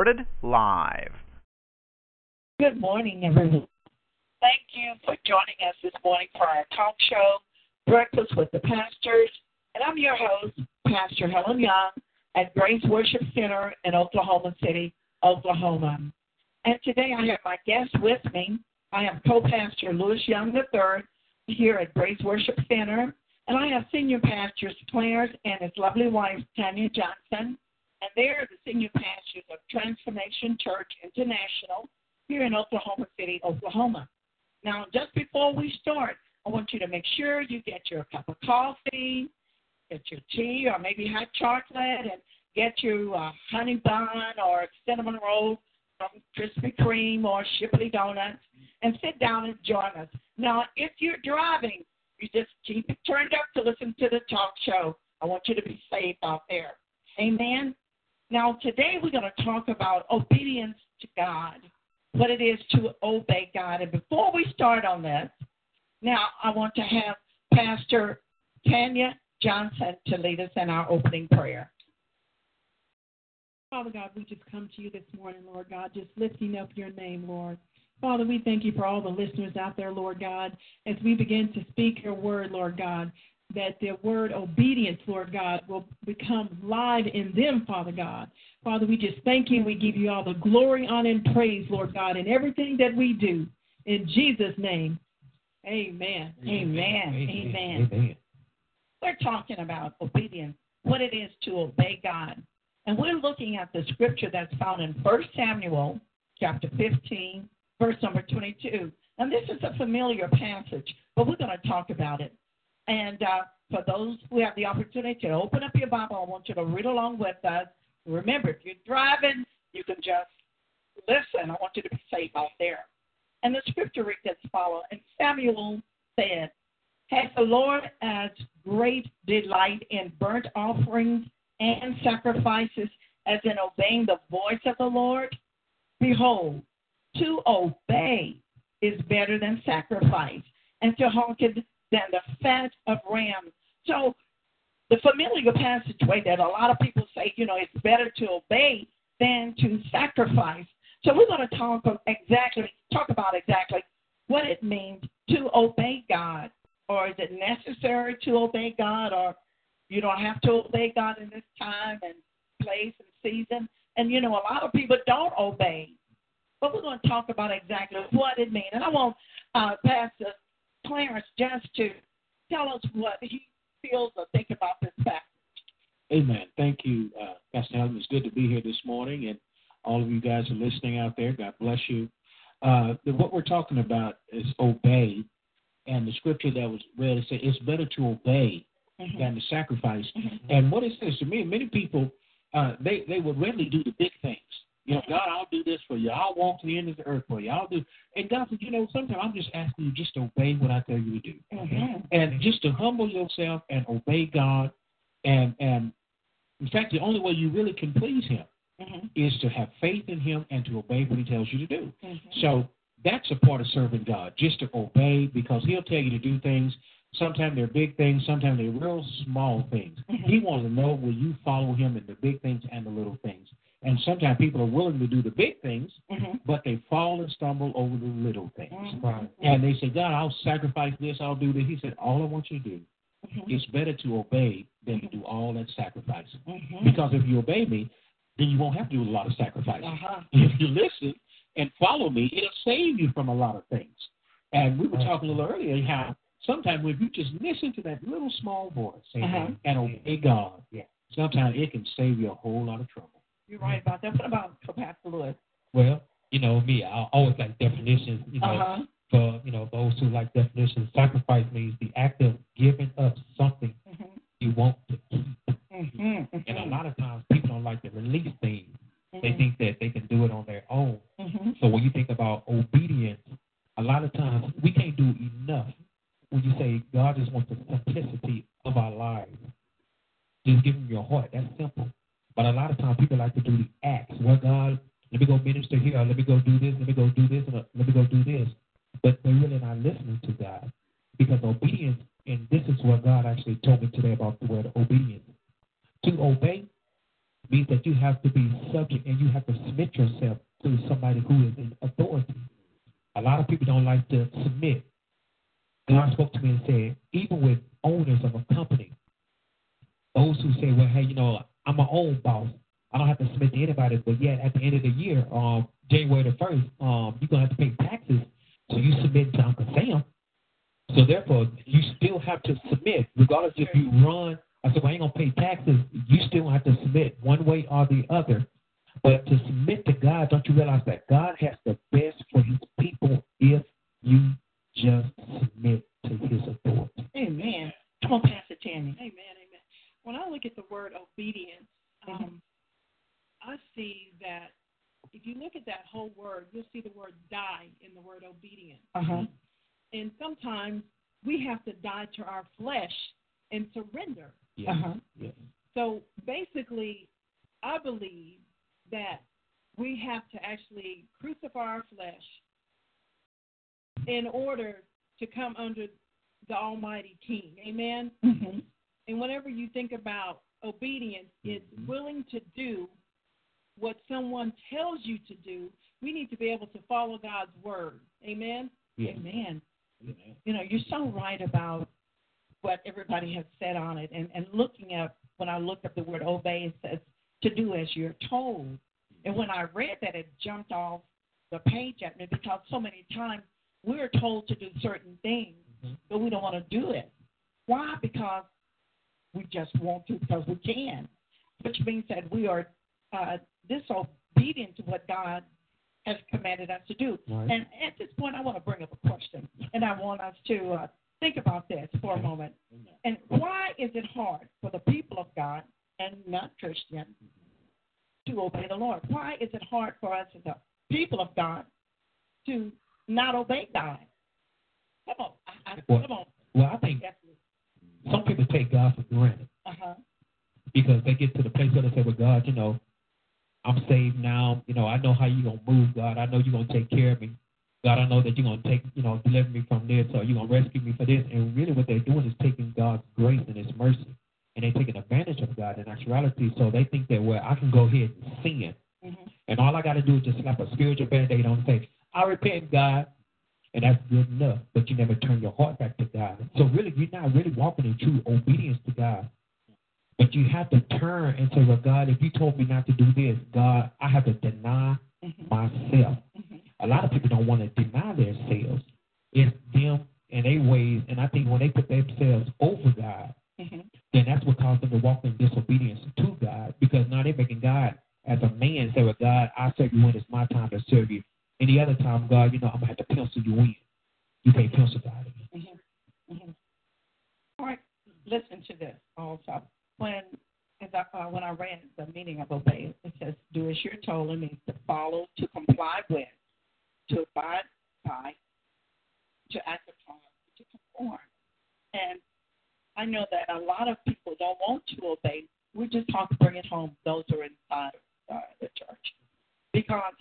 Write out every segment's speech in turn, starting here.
Recorded live. Good morning, everyone. Thank you for joining us this morning for our talk show, Breakfast with the Pastors. And I'm your host, Pastor Helen Young at Grace Worship Center in Oklahoma City, Oklahoma. And today I have my guest with me. I have co-pastor Lewis Young III here at Grace Worship Center, and I have senior pastors Clarence and his lovely wife Tanya Johnson, and they are the senior pastors of Transformation Church International here in Oklahoma City, Oklahoma. Now, just before we start, I want you to make sure you get your cup of coffee, get your tea, or maybe hot chocolate, and get your uh, honey bun or cinnamon roll from Krispy Kreme or Shipley Donuts, and sit down and join us. Now, if you're driving, you just keep it turned up to listen to the talk show. I want you to be safe out there. Amen. Now, today we're going to talk about obedience to God, what it is to obey God. And before we start on this, now I want to have Pastor Tanya Johnson to lead us in our opening prayer. Father God, we just come to you this morning, Lord God, just lifting up your name, Lord. Father, we thank you for all the listeners out there, Lord God, as we begin to speak your word, Lord God, that the word obedience, Lord God, will become live in them, Father God. Father, we just thank you and we give you all the glory, honor, and praise, Lord God, in everything that we do. In Jesus' name, amen. Amen. Amen. amen. We're talking about obedience, what it is to obey God. And we're looking at the scripture that's found in 1 Samuel chapter 15, verse number 22. And this is a familiar passage, but we're going to talk about it. And uh, for those who have the opportunity to open up your Bible, I want you to read along with us. Remember, if you're driving, you can just listen. I want you to be safe out there. And the scripture reads as follows And Samuel said, Has the Lord as great delight in burnt offerings and sacrifices as in obeying the voice of the Lord? Behold, to obey is better than sacrifice, and to hearken than the fat of rams. So, the familiar passageway that a lot of people say, you know, it's better to obey than to sacrifice. So we're going to talk exactly talk about exactly what it means to obey God, or is it necessary to obey God, or you don't have to obey God in this time and place and season. And you know, a lot of people don't obey. But we're going to talk about exactly what it means. And I want uh, Pastor Clarence just to tell us what he feels or think about this passage. Amen. Thank you, uh, Pastor Helen. It's good to be here this morning, and all of you guys are listening out there. God bless you. Uh, what we're talking about is obey, and the scripture that was read it said it's better to obey mm-hmm. than to sacrifice. Mm-hmm. And what it says to me, many people uh, they they would readily do the big things. You know, God, I'll do this for you. I'll walk to the end of the earth for you. I'll do. And God said, you know, sometimes I'm just asking you just to obey what I tell you to do, mm-hmm. and just to humble yourself and obey God. And and in fact, the only way you really can please Him mm-hmm. is to have faith in Him and to obey what He tells you to do. Mm-hmm. So that's a part of serving God, just to obey, because He'll tell you to do things Sometimes they're big things, sometimes they're real small things. Mm-hmm. He wants to know will you follow him in the big things and the little things. And sometimes people are willing to do the big things, mm-hmm. but they fall and stumble over the little things. Mm-hmm. Right. And they say, God, I'll sacrifice this, I'll do this. He said, All I want you to do mm-hmm. it's better to obey than to do all that sacrifice. Mm-hmm. Because if you obey me, then you won't have to do a lot of sacrifice. Uh-huh. If you listen and follow me, it'll save you from a lot of things. And we were talking a little earlier how sometimes if you just listen to that little small voice uh-huh. and obey God, yeah, sometimes it can save you a whole lot of trouble. You're right about that. What about Pastor Lewis? Well, you know me, I always like definitions. You know, uh-huh. for you know those who like definitions, sacrifice means the act of giving up something mm-hmm. you want to keep. Mm-hmm. And a lot of times people don't like to release things. They Mhm. think that they can do it on their own. Mhm. So when you think about obedience, a lot of times we can't do enough. When you say God just wants the simplicity of our lives, just give Him your heart. That's simple. But a lot of times people like to do the acts. Well, God, let me go minister here. Let me go do this. Let me go do this. Let me go do this. But they're really not listening to God because obedience. And this is what God actually told me today about the word obedience. To obey means that you have to be subject and you have to submit yourself to somebody who is in authority. A lot of people don't like to submit. God spoke to me and said, even with owners of a company, those who say, well, hey, you know, I'm my own boss. I don't have to submit to anybody, but yet at the end of the year, um, January the 1st, um, you're to have to pay taxes. So you submit to Uncle Sam. So therefore, you still have to submit, regardless if you run. I said, well, I ain't gonna pay taxes. You still have to submit one way or the other. But to submit to God, don't you realize that God has the best for His people if you just submit to His authority? Amen. Come on, Pastor Tammy. Amen. When I look at the word obedience, um, I see that if you look at that whole word, you'll see the word die in the word obedience. Uh huh. And sometimes we have to die to our flesh and surrender. Yes. Uh-huh. Yes. So basically, I believe that we have to actually crucify our flesh in order to come under the Almighty King. Amen. Mhm. And whenever you think about obedience, it's willing to do what someone tells you to do. We need to be able to follow God's word. Amen. Amen. Amen. You know, you're so right about what everybody has said on it. And, and looking at, when I looked up the word obey, it says to do as you're told. And when I read that, it jumped off the page at me because so many times we're told to do certain things, Mhm. but we don't want to do it. Why? Because we just want to because we can, which means that we are uh, disobedient to what God has commanded us to do. Right. And at this point, I want to bring up a question, and I want us to uh, think about this for a moment. And why is it hard for the people of God and not Christian to obey the Lord? Why is it hard for us as a people of God to not obey God? Come on, I, I, Well- come on. Well, I think some people take God for granted Uh huh. because they get to the place where they say, "Well, God, you know, I'm saved now. You know, I know how you're gonna move, God. I know you're gonna take care of me. God, I know that you're gonna take, you know, deliver me from this, or you're gonna rescue me for this." And really, what they're doing is taking God's grace and His mercy, and they're taking advantage of God in actuality. So they think that, well, I can go ahead and sin, Mm-hmm. and all I got to do is just slap a spiritual band-aid on and say, "I repent, God." And that's good enough, but you never turn your heart back to God. So really, you're not really walking in true obedience to God. But you have to turn and say, well, God, if you told me not to do this, God, I have to deny Mm-hmm. myself. Mm-hmm. A lot of people don't want to deny themselves. It's them and their ways. And I think when they put themselves over God, Mm-hmm. then that's what caused them to walk in disobedience to God because now they're making God as a man say, well, God, I serve you when it's my time to serve you. Any other time, God, you know, I'm to have to pencil you in. You can't pencil God in. Mm-hmm. Mm-hmm. All right, listen to this also. When as I, uh, when I read the meaning of obey, it says, "Do as you're told." It means to follow, to comply with, to abide by, to act upon, to conform. And I know that a lot of people don't want to obey. We just talk to bring it home. Those who are inside of uh, the church because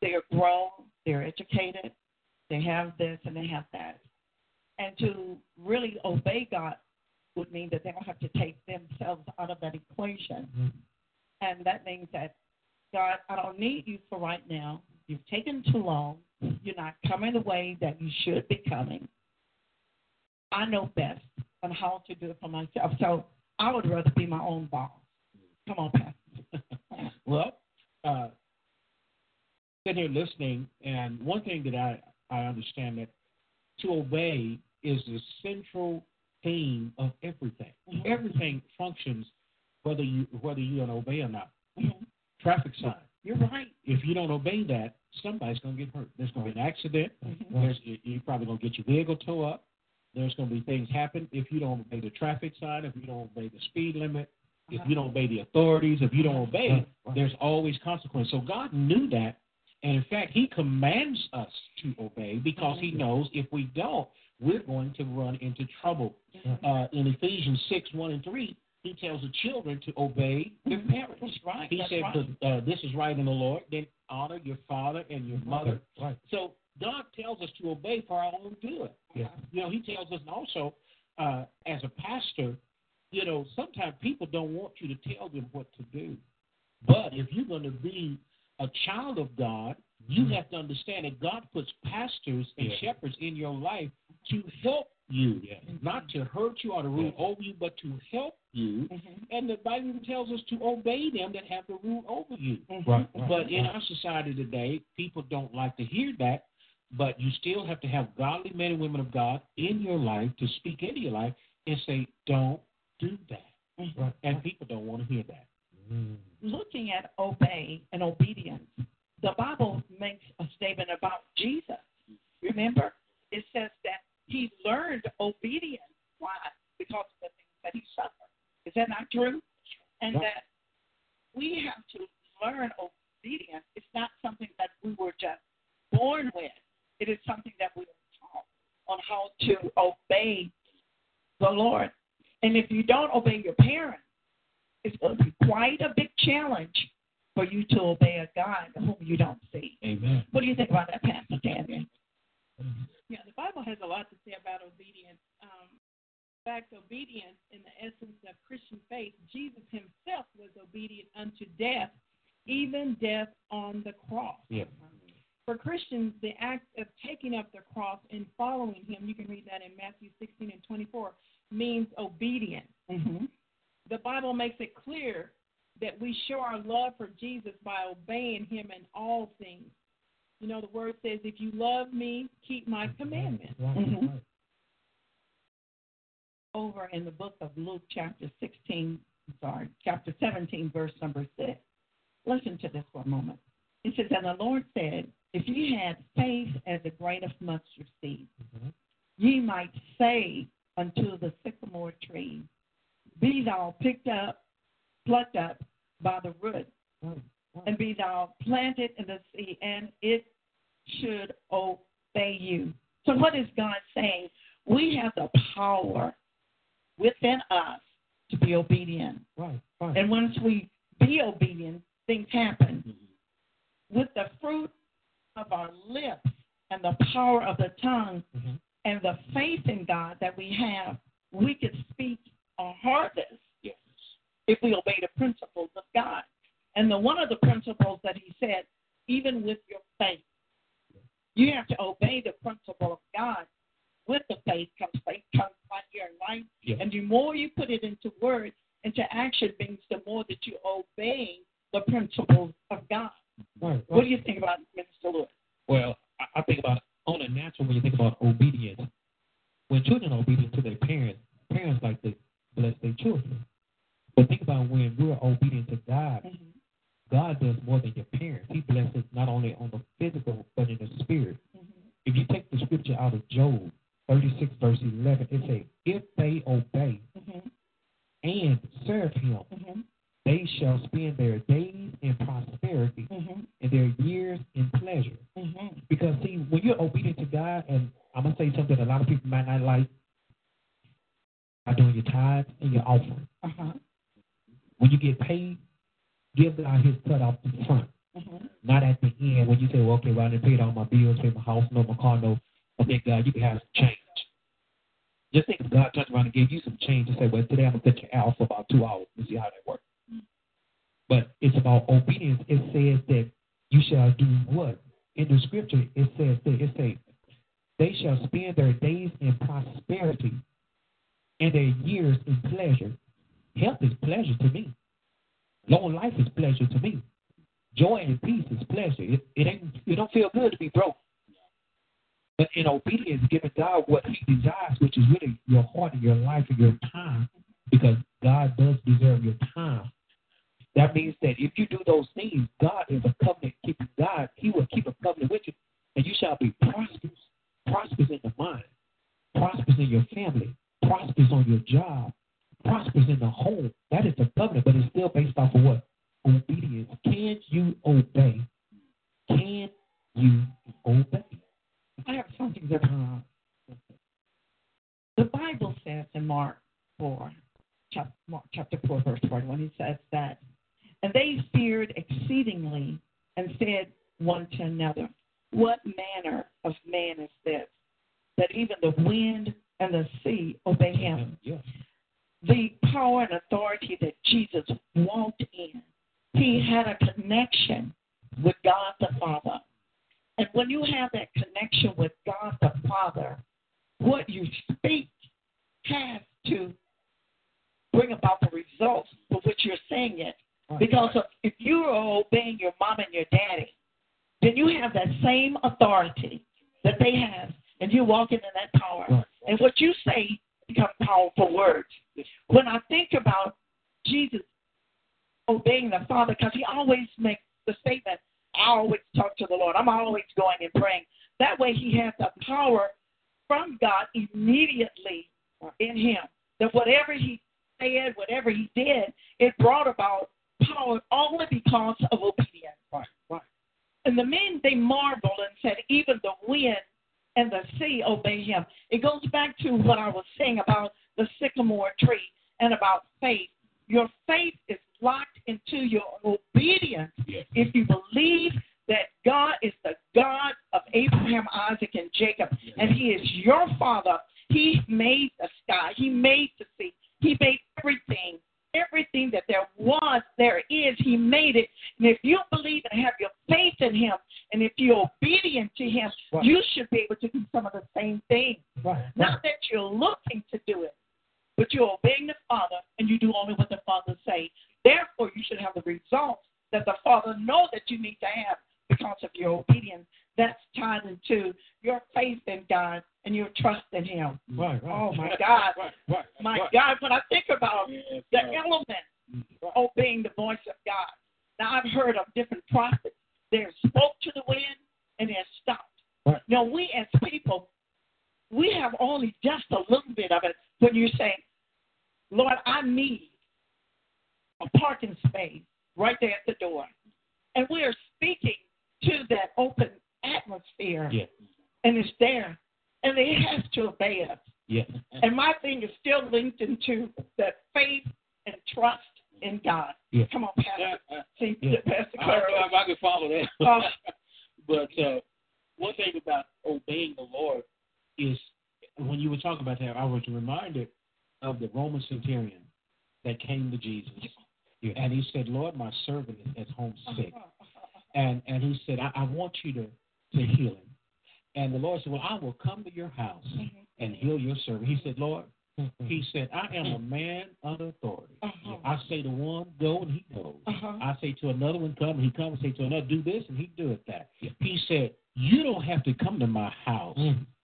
they're grown, they're educated, they have this and they have that. And to really obey God would mean that they don't have to take themselves out of that equation. Mhm. And that means that, God, I don't need you for right now. You've taken too long. You're not coming the way that you should be coming. I know best on how to do it for myself. So I would rather be my own boss. Come on, Pastor. Well, uh, sitting here listening, and one thing that I, I understand that to obey is the central theme of everything. Mhm. Everything functions whether you whether you don't obey or not. Mhm. Traffic sign. You're right. If you don't obey that, somebody's going to get hurt. There's going to be an accident. Mhm. There's, you- you're probably going to get your vehicle towed up. There's going to be things happen if you don't obey the traffic sign, if you don't obey the speed limit, if you don't obey the authorities, if you don't obey, there's always consequence. So God knew that, and in fact, He commands us to obey because He knows if we don't, we're going to run into trouble. Uh, in Ephesians six one and three, He tells the children to obey their parents. That's right. He That's said, right. uh, "This is right in the Lord." Then honor your father and your mother. Right. So God tells us to obey for our own good. Yeah. You know, He tells us also uh, as a pastor, you know, sometimes people don't want you to tell them what to do. But if you're going to be a child of God, you have to understand that God puts pastors and Yeah. shepherds in your life to help you, Yeah. not to hurt you or to rule over you, but to help you. Mhm. And the Bible tells us to obey them that have the rule over you. Mhm. Right. right. But in our society today, people don't like to hear that. But you still have to have godly men and women of God in your life to speak into your life and say, "Don't do that." Mhm. Right. And people don't want to hear that. Looking at obey and obedience, the Bible makes a statement about Jesus. Remember, it says that he learned obedience. Why? Because of the things that he suffered. Is that not true? And Right. that we have to learn obedience. It's not something that we were just born with. It is something that we are taught on how to obey the Lord. And if you don't obey your parents, quite a big challenge for you to obey a God whom you don't see. Amen. What do you think about that, Pastor Daniel? Yeah, the Bible has a lot to say about obedience. Um, in fact, obedience in the essence of Christian faith, Jesus himself was obedient unto death, even death on the cross. Yeah. For Christians, the act of taking up the cross and following him, you can read that in Matthew 16 and 24, means obedience. Mm-hmm. The Bible makes it clear that we show our love for Jesus by obeying him in all things. You know, the word says, if you love me, keep my commandments. Right. Mhm. Right. Over in the book of Luke, chapter 16, sorry, chapter 17, verse number 6. Listen to this for a moment. It says, And the Lord said, If ye had faith as a grain of mustard seed, Mhm. ye might say unto the sycamore tree, Be thou picked up, plucked up by the root. Right. and be thou planted in the sea, and it should obey you. So, what is God saying? We have the power within us to be obedient. Right. Right. And once we be obedient, things happen. With the fruit of our lips and the power of the tongue Mhm. and the faith in God that we have, we can speak a harvest. If we obey the principles of God. And the one of the principles that he said, even with your faith, you have to obey the principle of God. With the faith comes faith comes by hearing, right? Yeah. And the more you put it into words, into action means the more that you obey the principles of God. Right. What do you think about it, Minister Lewis? Well, I, I think about on a natural when you think about obedience. When children are obedient to their parents, parents like to bless their children. But think about when we're obedient to God, Mm-hmm. God does more than your parents. He blesses not only on the physical but in the spirit. Mm-hmm. If you take the scripture out of Job 36 verse 11, it says, "If they obey Mm-hmm. and serve Him, Mm-hmm. they shall spend their days in prosperity Mm-hmm. and their years in pleasure." Mm-hmm. Because see, when you're obedient to God, and I'm gonna say something a lot of people might not like, by doing your tithes and your offering. Uh-huh. When you get paid, give God His cut off the front, Mm-hmm. not at the end when you say, "Well, okay, well I didn't pay all my bills, pay my house, no, my car, no." Okay, God, you can have some change. Just think if God turned around and gave you some change and said, "Well, today I'm gonna cut you out for about two hours and see how that works." But it's about obedience. It says that you shall do what? In the scripture, it says that it says they shall spend their days in prosperity and their years in pleasure. Health is pleasure to me. Long life is pleasure to me. Joy and peace is pleasure. It, it ain't. It don't feel good to be broke. But in obedience, giving God what He desires, which is really your heart and your life and your time, because God does deserve your time. That means that if you do those things, God is a covenant keeping God. He will keep a covenant with you, and you shall be prosperous, prosperous in the mind, prosperous in your family, prosperous on your job, prospers in the home. That is the covenant, but it's still based off of what? Obedience. Can you obey? Can you obey? I have something that uh, the Bible says in Mark 4, chapter, Mark chapter 4, verse 41, he says that, and they feared exceedingly and said one to another, What manner of man is this, that even the wind and the sea obey him? The power and authority that Jesus walked in, he had a connection with God the Father. And when you have that connection with God the Father, what you speak has to bring about the results for which you're saying it. Because if you are obeying your mom and your daddy, then you have that same authority that they have, and you're walking in that power. Right. And what you say become powerful words. When I think about Jesus obeying the Father, because he always makes the statement, I always talk to the Lord. I'm always going and praying. That way he has the power from God immediately in him. That whatever he said, whatever he did, it brought about power only because of obedience. Right, right. And the men, they marveled and said, even the wind and the sea obey him. It goes back to what I was saying about the sycamore tree and about faith. Your faith is locked into your obedience if you believe that God is the God of Abraham, Isaac, and Jacob, and He is your Father. He made the sky, He made the sea, He made everything. Everything that there was, there is, He made it. And if you believe and have your faith in Him, and if you're obedient to Him, Right. you should be able to do some of the same things. Right. Not that you're looking to do it, but you're obeying the Father and you do only what the Father say. Therefore, you should have the results that the Father knows that you need to have because of your obedience. That's tied into your faith in God and your trust in Him. Right, right. Oh, my God. Right, right. My right. God, when I think about Yes, the right. element obeying the voice of God. Now, I've heard of different prophets. They spoke to the wind and then stopped. Right. Now, we as people, we have only just a little bit of it when you say, Lord, I need a parking space right there at the door. And we are speaking to that open atmosphere, Yeah. and it's there. And they have to obey us. Yeah. And my thing is still linked into that faith and trust in God. Yeah. Come on, Pastor. See, Yeah. Pastor I Clara. don't know if I can follow that. Oh. but uh, one thing about obeying the Lord is when you were talking about that, I was reminded of the Roman centurion that came to Jesus. And he said, Lord, my servant is at home sick. And and he said, I, I want you to, to heal him. And the Lord said, Well, I will come to your house and heal your servant. He said, Lord, he said, I am a man under authority. Uh-huh. I say to one, go, and he goes. Uh-huh. I say to another one, come, and he comes. I say to another, do this, and he doeth that. He said, you don't have to come to my house.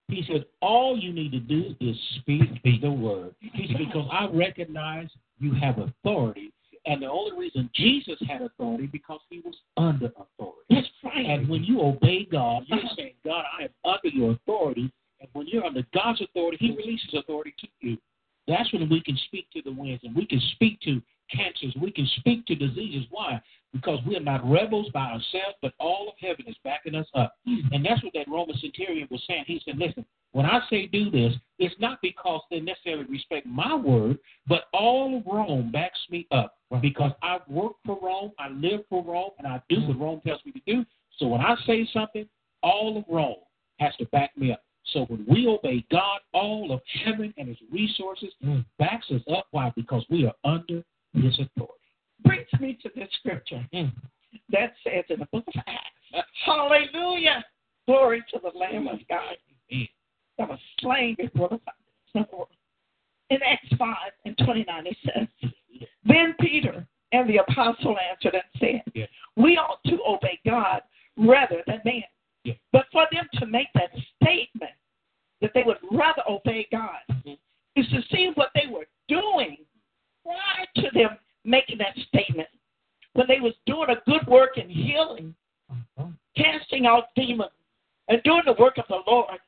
He said, all you need to do is speak the word. He said, because I recognize you have authority, and the only reason Jesus had authority because he was under authority. That's right. And when you obey God, you're saying, God, I am under your authority. And when you're under God's authority, He releases authority to you. That's when we can speak to the winds and we can speak to cancers. We can speak to diseases. Why? Because we are not rebels by ourselves, but all of heaven is backing us up. And that's what that Roman centurion was saying. He said, listen, when I say do this, it's not because they necessarily respect my word, but all of Rome backs me up because I work for Rome, I live for Rome, and I do what Rome tells me to do. So when I say something, all of Rome has to back me up. So when we obey God, all of heaven and His resources backs us up. Why? Because we are under His authority. Brings me to this scripture that says in the book of Acts, Hallelujah, glory to the Lamb of God that was slain before the foundation of the world. In Acts 5 and 29, it says, Then Peter and the apostle answered and said. We ought to obey God rather than man. But for them to make that statement that they would rather obey God Mhm. is to see what they were doing prior to them making that statement. When they was doing a good work in healing, uh-huh. casting out demons, and doing the work of the Lord.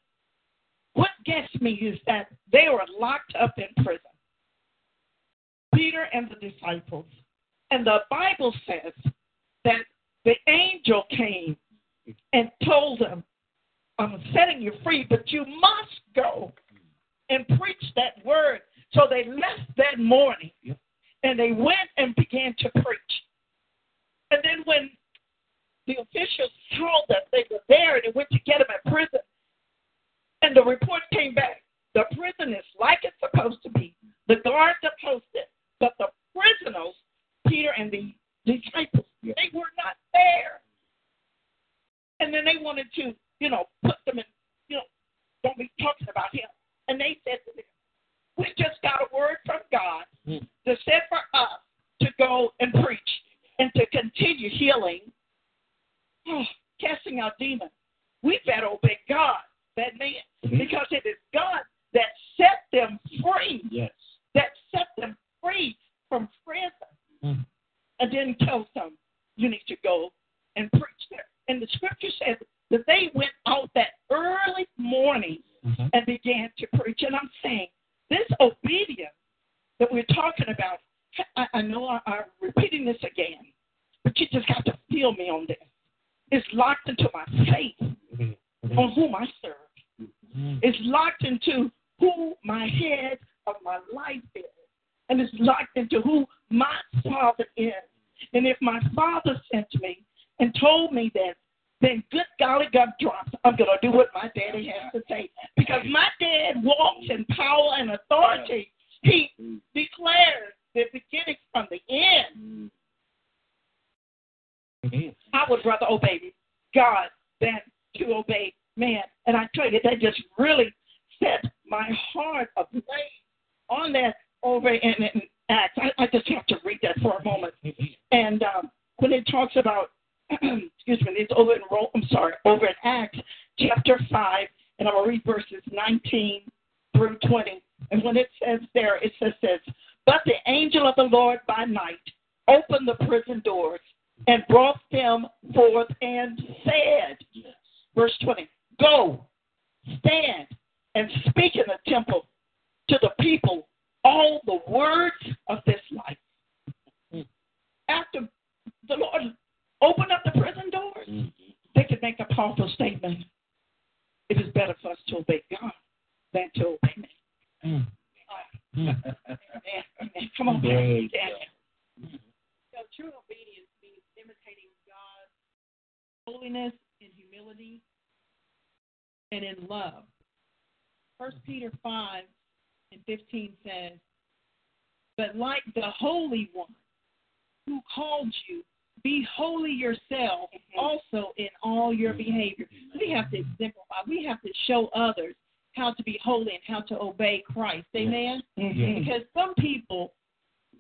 what gets me is that they were locked up in prison. Peter and the disciples. And the Bible says that the angel came and told them, I'm setting you free, but you must go and preach that word. So they left that morning Yep. And they went and began to preach. And then when the officials told that they were there and they went to get them at prison, and the report came back, the prison is like it's supposed to be. The guards are posted, but the prisoners, Peter and the disciples, they were not there. And then they wanted to, you know, put them in, you know, don't be talking about him. And they said to them, we just got a word from God Hmm. to set for us to go and preach and to continue healing, oh, casting out demons. We better obey God, that man, Mhm. because it is God that set them free, Yes. that set them free from prison, Hmm. and then tells them, you need to go and preach there. And the scripture says that they went out that early morning Mhm. and began to preach. And I'm saying, this obedience that we're talking about, I, I know I, I'm repeating this again, but you just got to feel me on this. It's locked into my faith Mhm. Mhm. on whom I serve. Mhm. It's locked into who my head of my life is. And it's locked into who my father is. And if my father sent me and told me this, then good golly gumdrops, I'm going to do what my daddy has to say. Because my dad walks in power and authority. He declares the beginning from the end. I would rather obey God than to obey man. And I tell you, that just really set my heart ablaze on that over in, in Acts. I, I just have to read that for a moment. And um, when it talks about, excuse me, it's over in Rome, I'm sorry, over in Acts chapter 5, and I'm going to read verses 19 through 20. And when it says there, it says this But the angel of the Lord by night opened the prison doors and brought them forth and said, verse 20, Go, stand, and speak in the temple to the people all the words of this life. Hmm. After the Lord opened up the prison doors, Mhm. they could make a powerful statement. It is better for us to obey God than to obey man. Mm. Amen. Amen. Come on, Daniel. So true obedience means imitating God's holiness and humility and in love. First Peter five and fifteen says, But like the Holy One who called you, be holy yourself also in all your behavior. We have to exemplify, we have to show others how to be holy and how to obey Christ. Amen? Mhm. Because some people,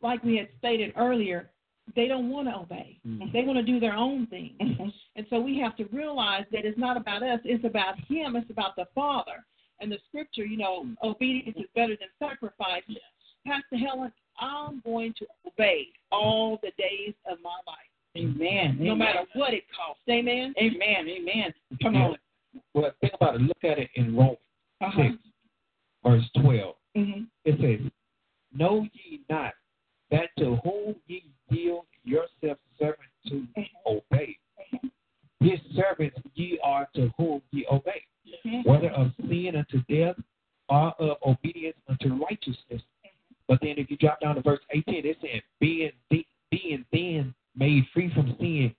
like we had stated earlier, they don't want to obey. Mhm. They want to do their own thing. Mhm. And so we have to realize that it's not about us, it's about Him, it's about the Father. And the scripture, you know, obedience is better than sacrifice. Pastor Helen, I'm going to obey all the days of my life, Amen. no Amen. matter what it costs. Amen? Amen. Amen. Come on. Well, think about it. Look at it in Romans Uh-huh. 6, verse 12. hmm It says, Know ye not that to whom ye yield yourself servant to obey, his servants ye are to whom ye obey, whether of sin unto death or of obedience unto righteousness. But then if you drop down to verse 18, it says, being, being then made free from sin,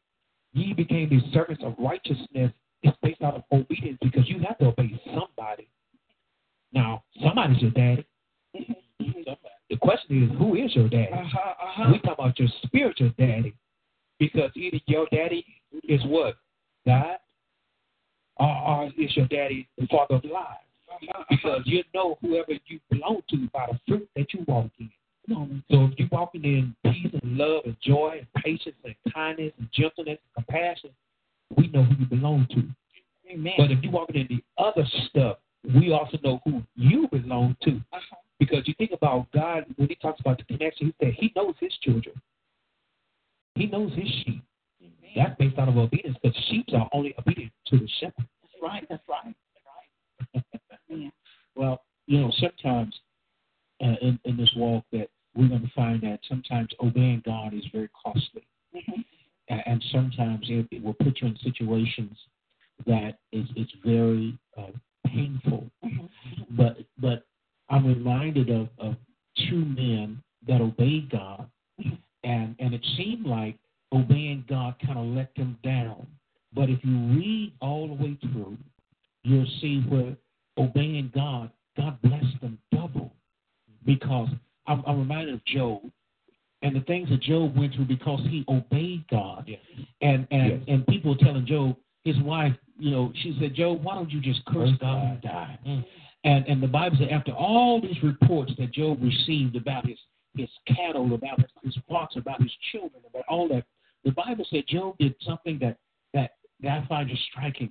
ye became the servants of righteousness. It's based out of obedience because you have to obey somebody. Now, somebody's your daddy. The question is, who is your daddy? Uh-huh. Uh-huh. We talk about your spiritual daddy, because either your daddy is what God, or, or is your daddy the father of lies? Because you know whoever you belong to by the fruit that you walk in. So if you're walking in peace and love and joy and patience and kindness and gentleness and compassion, we know who you belong to. Amen. But if you're walking in the other stuff, we also know who you belong to. Uh-huh. Because you think about God when He talks about the connection, He said He knows His children. He knows His sheep. That's based out of obedience because sheep are only obedient to the shepherd. That's right. That's right. That's right. Yeah. you know, sometimes uh, in, in this walk that we're going to find that sometimes obeying God is very costly. Mhm. And sometimes it, it will put you in situations that is it's very uh, painful. Mhm. But but I'm reminded of, of two men that obeyed God, and and it seemed like obeying God kind of let them down. But if you read all the way through, you'll see where obeying God, God blessed them double. Because I'm, I'm reminded of Job and the things that Job went through because he obeyed God. And and Yes. and people were telling Job, his wife, you know, she said, Job, why don't you just curse God and die? Mm. And and the Bible said after all these reports that Job received about his his cattle, about his, flocks, about his children, about all that, the Bible said Job did something that that that I find just striking.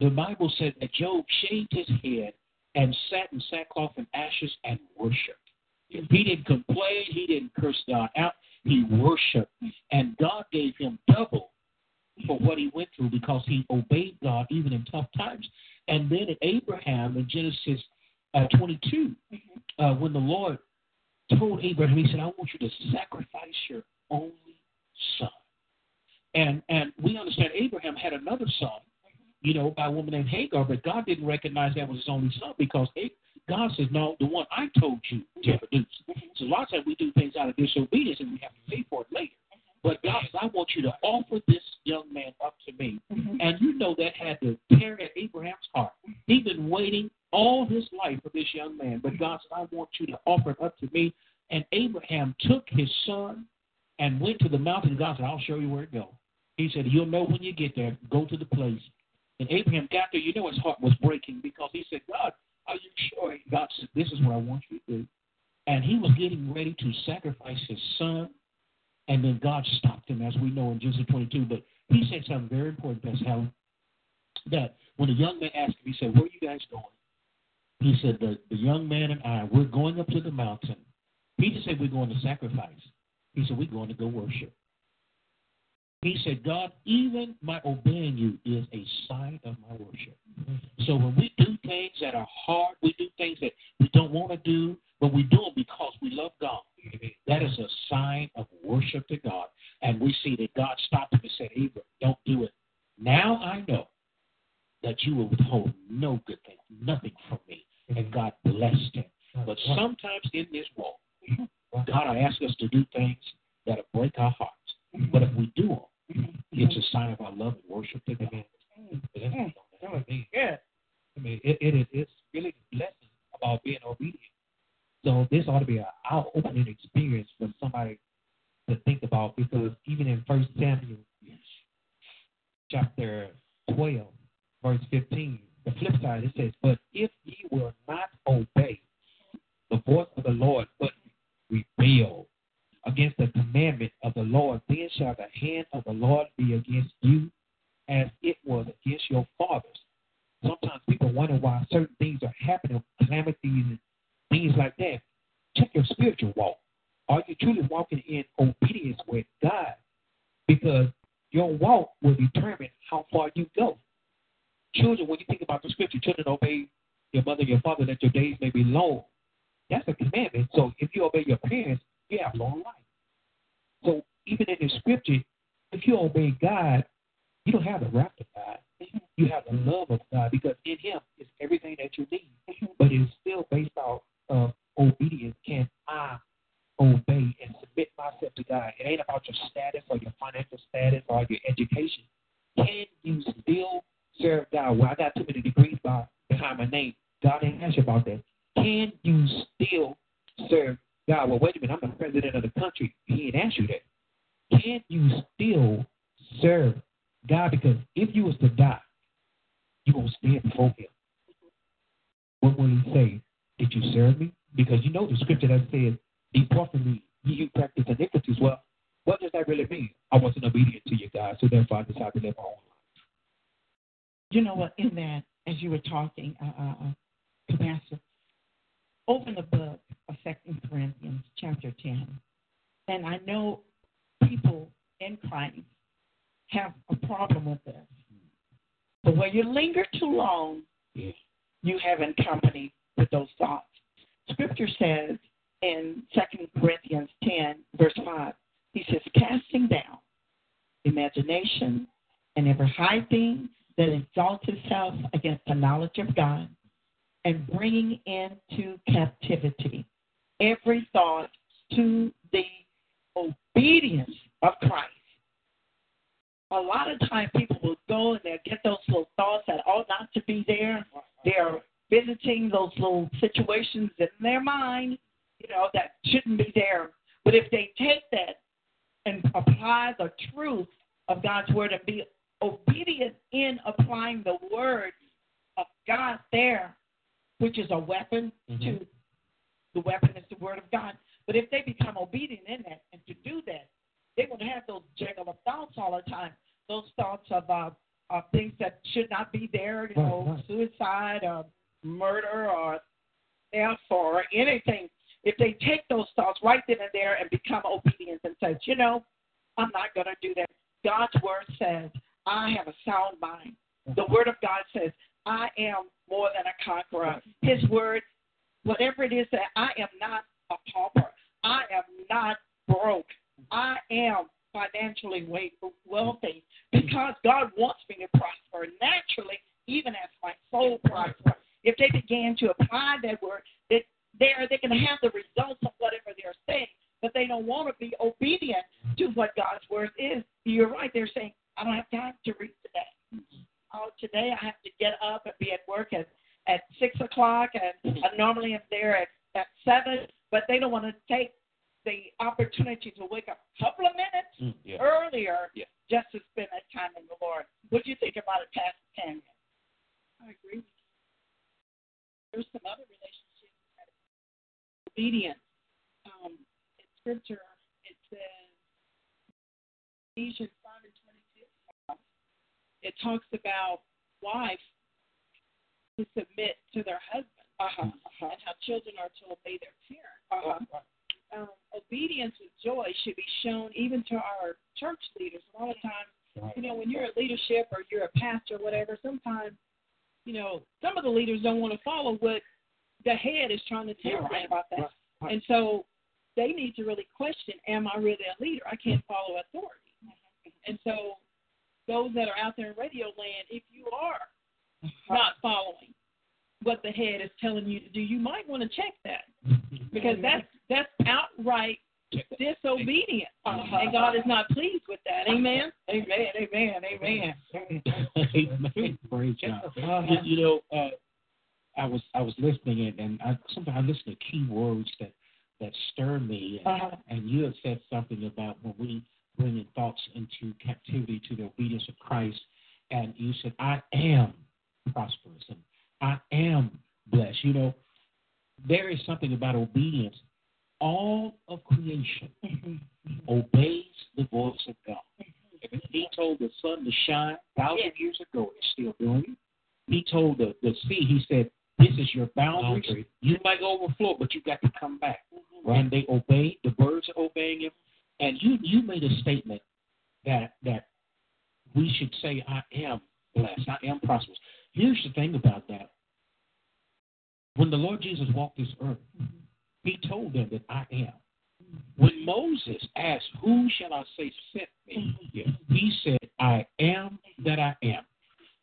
The Bible said that Job shaved his head and sat in sackcloth and ashes and worshipped. He didn't complain. He didn't curse God out. He worshiped. And God gave him double for what he went through because he obeyed God even in tough times. And then in Abraham in Genesis uh, 22, uh, when the Lord told Abraham, he said, I want you to sacrifice your only son. And and we understand Abraham had another son, you know, by a woman named Hagar, but God didn't recognize that was his only son because God says, No, the one I told you to produce. So a lot of times we do things out of disobedience and we have to pay for it later. But God says, I want you to offer this young man up to me. Mhm. And you know that had to tear at Abraham's heart. He'd been waiting all his life for this young man. But God said, I want you to offer it up to me. And Abraham took his son and went to the mountain. God said, I'll show you where to go. He said, You'll know when you get there. Go to the place. And Abraham got there. You know his heart was breaking because he said, God, are you sure? God said, This is what I want you to do. And he was getting ready to sacrifice his son. And then God stopped him, as we know in Genesis 22. But he said something very important, Pastor Helen, that when the young man asked him, he said, Where are you guys going? He said, the, the young man and I, we're going up to the mountain. He didn't say we're going to sacrifice. He said, We're going to go worship. He said, God, even my obeying you is a sign of my worship. So when we do things that are hard, we do things that we don't want to do, but we do them because we love God. That is a sign of worship to God. And we see that God stopped him and said, Abram, don't do it. Now I know that you will withhold no good thing, nothing from me. And God blessed him. But sometimes in this walk, God will ask us to do things really mean? I wasn't obedient to you, God, so therefore I decided to live my own life. You know what? In that, as you were talking, uh, uh, uh, Pastor, open the book of Second Corinthians, chapter ten, and I know people in Christ have a problem with this. But when you linger too long, Yeah. you have in company with those thoughts. Scripture says in 2 Corinthians 10, verse 5, he says, casting down imagination and every high thing that exalts itself against the knowledge of God, and bringing into captivity every thought to the obedience of Christ. A lot of times people will go and they'll get those little thoughts that ought not to be there. They're visiting those little situations in their mind, you know, that shouldn't be there. But if they take that and apply the truth of God's word and be obedient in applying the word of God there, which is a weapon Mhm. to the weapon is the word of God. But if they become obedient in that and to do that, they won't have those jaggle of thoughts all the time. Those thoughts of uh, of things that should not be there, you know, suicide or murder or theft or anything. If they take those thoughts right then and there and become obedient and says, you know, I'm not going to do that. God's word says, I have a sound mind. The word of God says, I am more than a conqueror. His word, whatever it is that I am not a pauper. I am not broke. I am financially wealthy because God wants me to prosper naturally, even as my soul prospers. If they began to apply that word, that they're they can have the results of whatever they're saying, but they don't want to be obedient to what God's word is. You're right. They're saying, I don't have time to read today. Oh, today I have to get up and be at work at at six o'clock, and I normally am there at at seven. But they don't want to take the opportunity to wake up a couple of minutes Mm, yeah. earlier Yeah. just to spend that time in the Lord. What do you think about it, Pastor Tanya? I agree. There's some other relationships that are obedience. Um, in scripture, it says Ephesians five and twenty-two. It talks about wives to submit to their husband Uh-huh. uh-huh. and how children are to obey their parents. Uh-huh. Um, obedience with joy should be shown even to our church leaders. A lot of times you know, when you're in leadership or you're a pastor or whatever, sometimes, you know, some of the leaders don't want to follow what the head is trying to tell them about that. right. And so they need to really question, am really a leader? I can't follow authority. And so those that are out there in radio land, if you are not following what the head is telling you to do, you might want to check that because that's that's outright disobedience, Uh-huh. and God is not pleased with that. Amen. Amen. Amen. Amen. Amen. Praise God. You, you know, uh, I was I was listening and, and I sometimes I listen to key words that that stir me and, Uh-huh. and you have said something about when we bring in thoughts into captivity to the obedience of Christ and you said I am prosperous and I am blessed. You know, there is something about obedience. All of creation obeys the voice of God. He told the sun to shine thousand years ago, it's still doing it. He told the, the sea, he said, This is your boundaries. Boundary. You might overflow, but you got to come back. And they obeyed, the birds are obeying him. And you you made a statement that that we should say, I am blessed, I am prosperous. Here's the thing about that. When the Lord Jesus walked this earth, he told them that I am. When Moses asked, Who shall I say sent me? He said, I am that I am.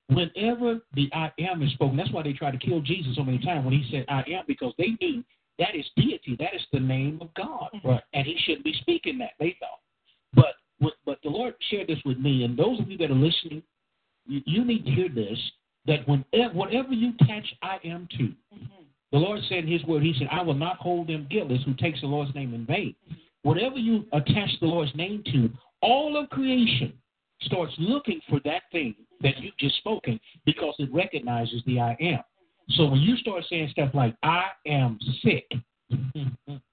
Whenever the I am is spoken, that's why they tried to kill Jesus so many times when he said I am, because they knew that is deity, that is the name of God. Right. And he shouldn't be speaking that, they thought. But but the Lord shared this with me, and those of you that are listening, you, you need to hear this that whenever eh, whatever you attach I am to, mm-hmm. the Lord said in His word, He said, I will not hold them guiltless who takes the Lord's name in vain. Mm-hmm. Whatever you attach the Lord's name to, all of creation starts looking for that thing that you've just spoken because it recognizes the I am. So when you start saying stuff like, I am sick,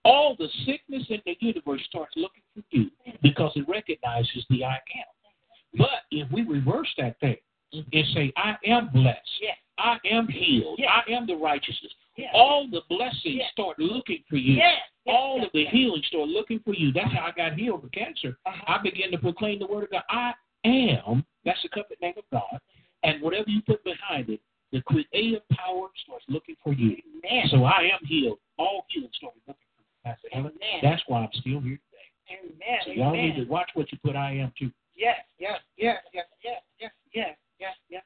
all the sickness in the universe starts looking for you because it recognizes the I am. But if we reverse that thing and say, I am blessed, Yes. I am healed, Yes. I am the righteousness, Yes. all the blessings start looking for you. All of the healing start looking for you. That's how I got healed of cancer. Uh-huh. I began to proclaim the word of God. I am, that's the covenant name of God. And whatever you put behind it, the creative power starts looking for you. Amen. So I am healed. All healing stories looking for Pastor Helen. Amen. That's why I'm still here today. Amen. So y'all Amen. need to watch what you put I am to. Yes, yes, yes, yes, yes, yes, yes, yes, yes,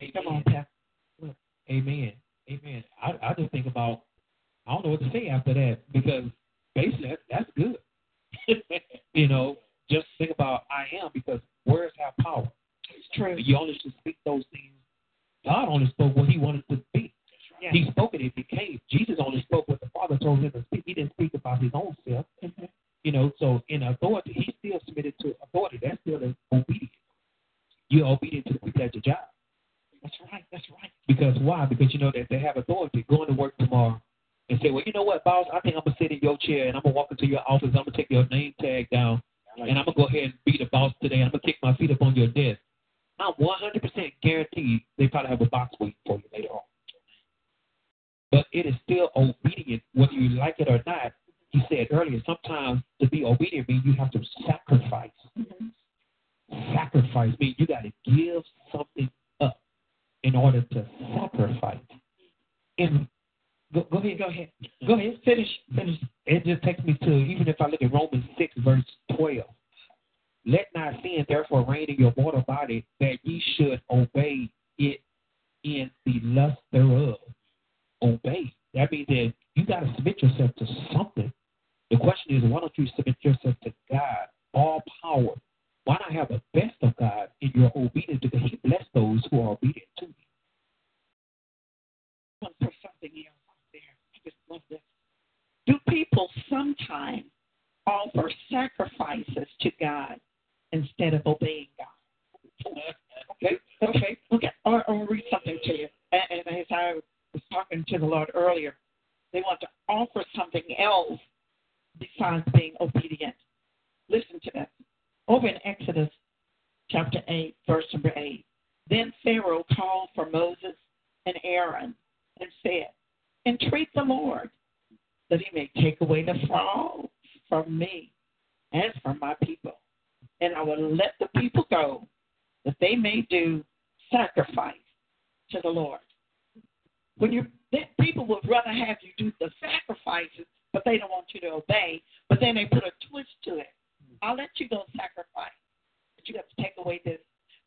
yes. Come on, Pastor. Amen. Amen. I, I just think about, I don't know what to say after that because I was talking to the Lord earlier, they want to offer something else besides being obedient. Listen to this. Over in Exodus chapter 8, verse number 8. Then Pharaoh called for Moses and Aaron and said, Entreat the Lord that he may take away the frogs from me and from my people. And I will let the people go that they may do sacrifice to the Lord. When you that people would rather have you do the sacrifices, but they don't want you to obey, but then they put a twist to it. I'll let you go sacrifice, but you have to take away this.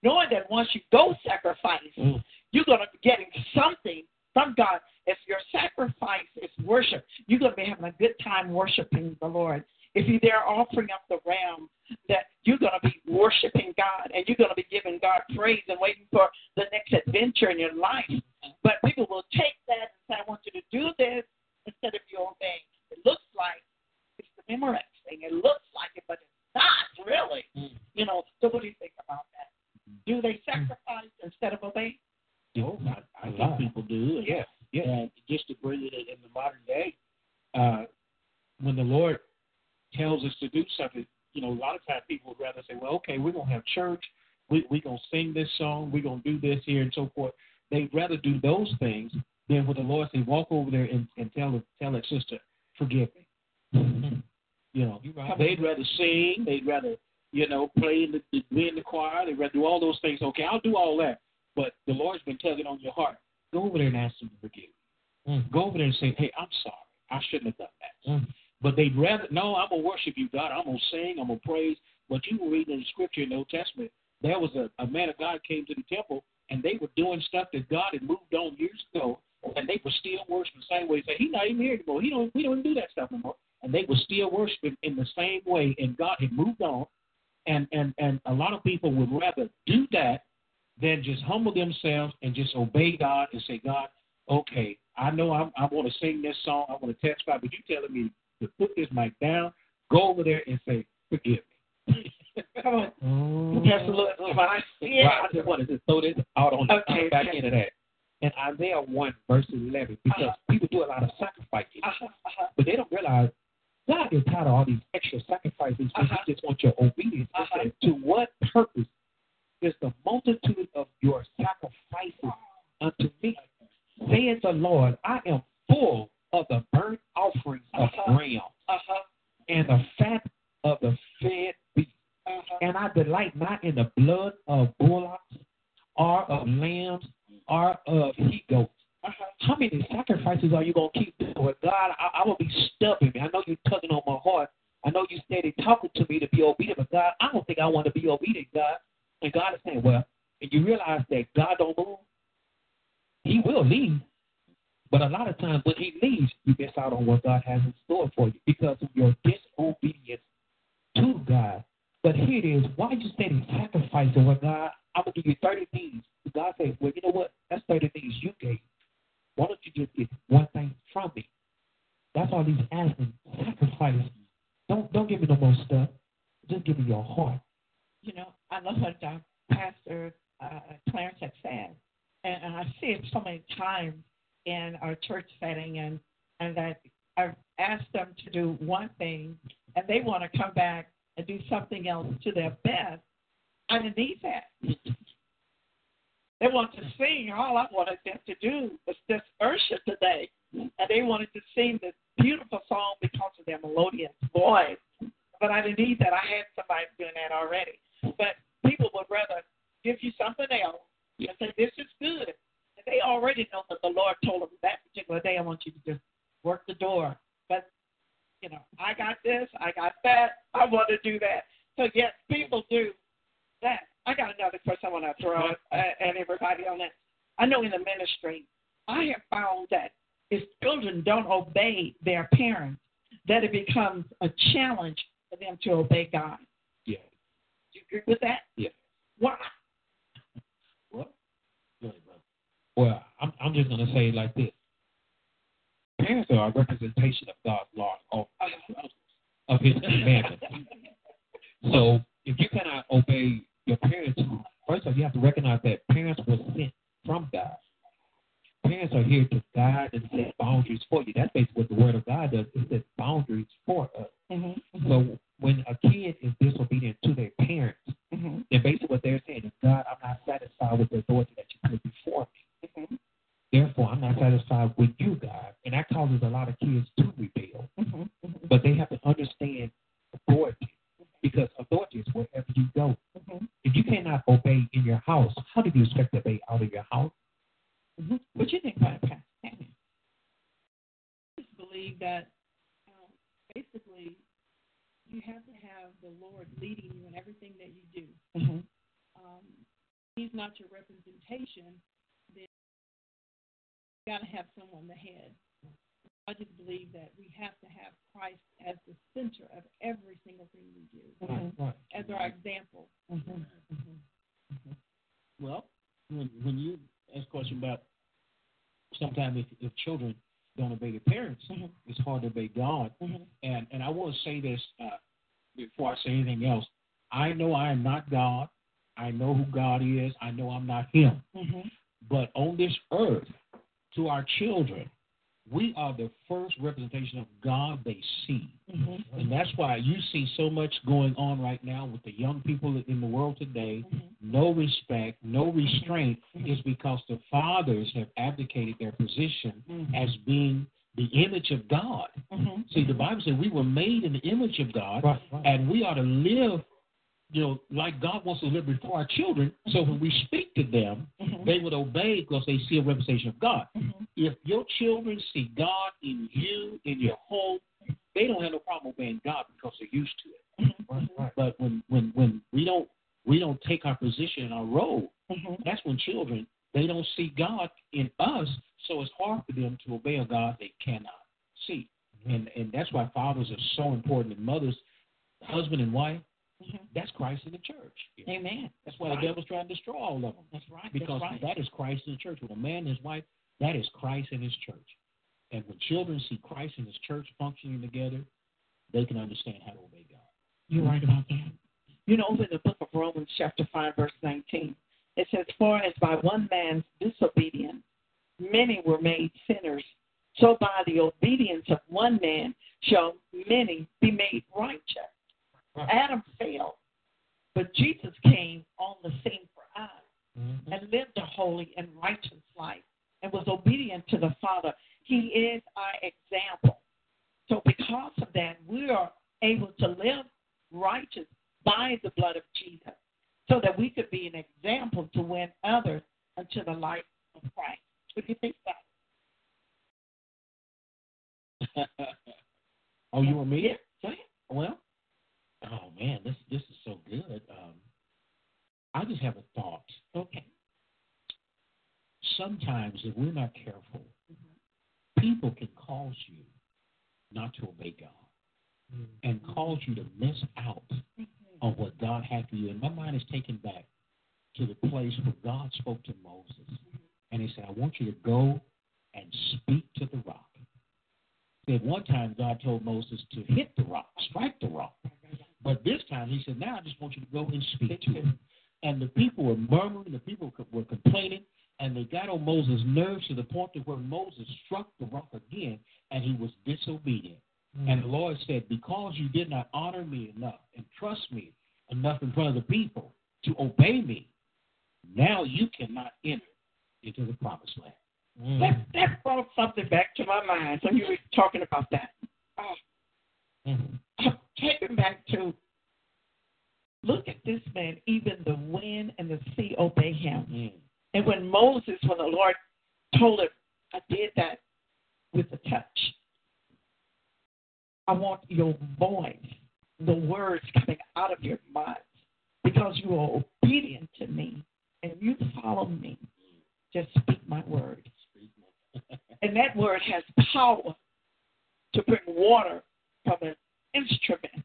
Knowing that once you go sacrifice, Mm. you're going to be getting something from God. If your sacrifice is worship, you're going to be having a good time worshiping the Lord. If you're there offering up the ram, that you're going to be worshiping God and you're going to be giving God praise and waiting for the next adventure in your life. But people will take that and say, I want you to do this instead of you obeying. It looks like it's the Memorex thing. It looks like it, but it's not really. You know, so what do you think about that? Do they sacrifice instead of obeying? Oh, I, I A think lot. people do. Yeah, yeah. And just to bring it in, in the modern day, uh, when the Lord tells us to do something, you know, a lot of times people would rather say, well, okay, we're going to have church. We, we're going to sing this song. We're going to do this here and so forth. They'd rather do those things than when the Lord say, walk over there and, and tell, the- tell that sister, forgive me. You know, right. they'd rather sing. They'd rather, you know, play in the, be in the choir. They'd rather do all those things. Okay, I'll do all that. But the Lord's been tugging on your heart. Go over there and ask Him to forgive. you. Mm. Go over there and say, Hey, I'm sorry. I shouldn't have done that. Mm. But they'd rather, no, I'm gonna worship you, God. I'm gonna sing. I'm gonna praise. But you were reading in the Scripture in the Old Testament. There was a, a man of God came to the temple, and they were doing stuff that God had moved on years ago, and they were still worshiping the same way. Say, He's not even here anymore. He don't. We don't do that stuff anymore. And they were still worshiping in the same way, and God had moved on. And and and a lot of people would rather do that than just humble themselves and just obey God and say, God, okay, I know I'm, I want to sing this song, I want to testify, but you telling me to put this mic down, go over there and say, forgive me. Come on. Pastor Lewis. Come on. Yeah. Right, I just wanted to throw this out on the Okay, back okay. into that. In Isaiah 1, verse 11, because Uh-huh. people do a lot of sacrifices, Uh-huh, uh-huh. but they don't realize God is tired of all these extra sacrifices when Uh-huh. He just wants your obedience. Uh-huh. says, To what purpose is the multitude of your sacrifices unto me? Saith the Lord, I am full of the burnt offerings of Uh-huh. rams Uh-huh. and the fat of the fed beast. Uh-huh. And I delight not in the blood of bullocks or of lambs or of he goats. Uh-huh. How many sacrifices are you gonna keep doing? God, I, I will be stubborn. I know you're tugging on my heart. I know you steady talking to me to be obedient, but God, I don't think I want to be obedient, God. And God is saying, well, and you realize that God don't move, He will leave. But a lot of times when He leaves, you miss out on what God has in store for you because of your disobedience to God. But here it is. Why you steady sacrificing what God? I'm gonna give you 30 things. God says, well, you know what? That's 30 things you gave. Why don't you just get one thing from me? That's all he's asking. Sacrifice. Don't don't give me no more stuff. Just give me your heart. You know, I love what Pastor uh, Clarence had said, and, and I see it so many times in our church setting, and and that I've asked them to do one thing, and they want to come back and do something else to their best. I didn't need that. They want to sing. All I wanted them to do was just worship today. And they wanted to sing this beautiful song because of their melodious voice. But I didn't need that. I had somebody doing that already. But people would rather give you something else and say, This is good. They already know that the Lord told them that particular day, I want you to just work the door. But, you know, I got this, I got that, I want to do that. So, yes, people do that. I got another question I want to throw at, at everybody on that. I know in the ministry, I have found that if children don't obey their parents, that it becomes a challenge for them to obey God. Yeah. Do you agree with that? Yeah. Why? Well, well, I'm I'm just gonna say it like this. Parents are a representation of God's law of, of His commandments. so if you cannot obey your parents, first of all, you have to recognize that parents were sent from God. Parents are here to guide and set boundaries for you. That's basically what the Word of God does. It sets boundaries for us. Mm-hmm. So when a kid is disobedient to their parents, Mm-hmm. then basically what they're saying is, God, I'm not satisfied with the authority that you put before me. Mm-hmm. Therefore, I'm not satisfied with you, God. And that causes a lot of kids to rebel. Mm-hmm. But they have to understand authority because authority is wherever you go. Mm-hmm. If you cannot obey in your house, how do you expect to obey out of your house? Mm-hmm. What you think about Pastor? Tammy? I just believe that um, basically you have to have the Lord leading you in everything that you do. Mm-hmm. Um, he's not your representation, got to have someone the head. I just believe that we have to have Christ as the center of every single thing we do, Mm-hmm. As our example. Mm-hmm. Mm-hmm. Well, when when you ask a question about sometimes if, if children don't obey their parents, Mhm. it's hard to obey God. Mm-hmm. And and I want to say this uh, before I say anything else. I know I am not God. I know who God is. I know I'm not Him. Mm-hmm. But on this earth, to our children, we are the first representation of God they see. Mm-hmm. And that's why you see so much going on right now with the young people in the world today. No respect, no restraint is because the fathers have abdicated their position Mhm. as being the image of God. Mm-hmm. See, the Bible says we were made in the image of God, Right, right. and we ought to live, you know, like God wants to live before our children. So when we speak to them, Mm-hmm. they would obey because they see a representation of God. Mm-hmm. If your children see God in you, in your home, they don't have no problem obeying God because they're used to it. right, right. But when when when we don't we don't take our position and our role, Mm-hmm. that's when children they don't see God in us, so it's hard for them to obey a God they cannot see. And and that's why fathers are so important and mothers, husband and wife, Mm-hmm. that's Christ in the church. Amen. That's why the devil's trying to destroy all of them. That's right. Because That's right. that is Christ in the church. With a man and his wife, that is Christ in his church. And when children see Christ and his church functioning together, they can understand how to obey God. You're right about that. You know, over in the book of Romans, chapter 5, verse 19, it says, For as by one man's disobedience many were made sinners, so by the obedience of one man shall many be made righteous. Adam failed, but Jesus came on the scene for us Mhm. and lived a holy and righteous life and was obedient to the Father. He is our example. So, because of that, we are able to live righteous by the blood of Jesus so that we could be an example to win others unto the light of Christ. What do you think about oh, you want me? Yeah. Well, oh man, this this is so good. Um, I just have a thought. Okay. Sometimes, if we're not careful, Mm-hmm. people can cause you not to obey God and cause you to miss out on what God had for you. And my mind is taken back to the place where God spoke to Moses, and He said, "I want you to go and speak to the rock." At one time, God told Moses to hit the rock, strike the rock. But this time, He said, "Now I just want you to go and speak to it." And the people were murmuring, the people were complaining, and they got on Moses' nerves to the point to where Moses struck the rock again, and he was disobedient. And the Lord said, Because you did not honor me enough and trust me enough in front of the people to obey me, now you cannot enter into the promised land. That, that brought something back to my mind when you were talking about that. Oh, Mhm. Take me back to look at this man, even the wind and the sea obey him. Mm. And when Moses, when the Lord told him, I did that with a touch. I want your voice, the words coming out of your mouth, because you are obedient to me and you follow me. Just speak my word. And that word has power to bring water from an instrument,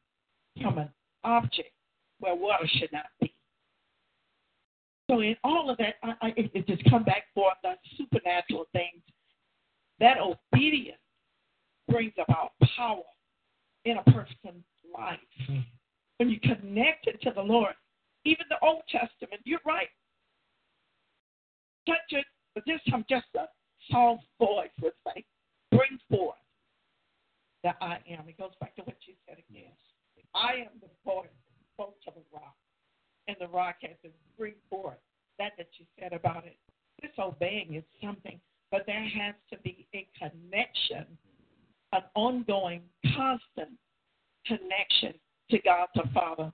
from an object where water should not be. So in all of that, I, I, it, it just come back for the supernatural things. That obedience brings about power in a person's life. Hmm. When you connect it to the Lord, even the Old Testament, you're right. Touch it, but this time just a soft voice would say, bring forth that I am. It goes back to what you said again. I am the voice spoke to the rock, and the rock has to bring forth that that you said about it. Disobeying is something, but there has to be a connection, an ongoing, constant connection to God the Father,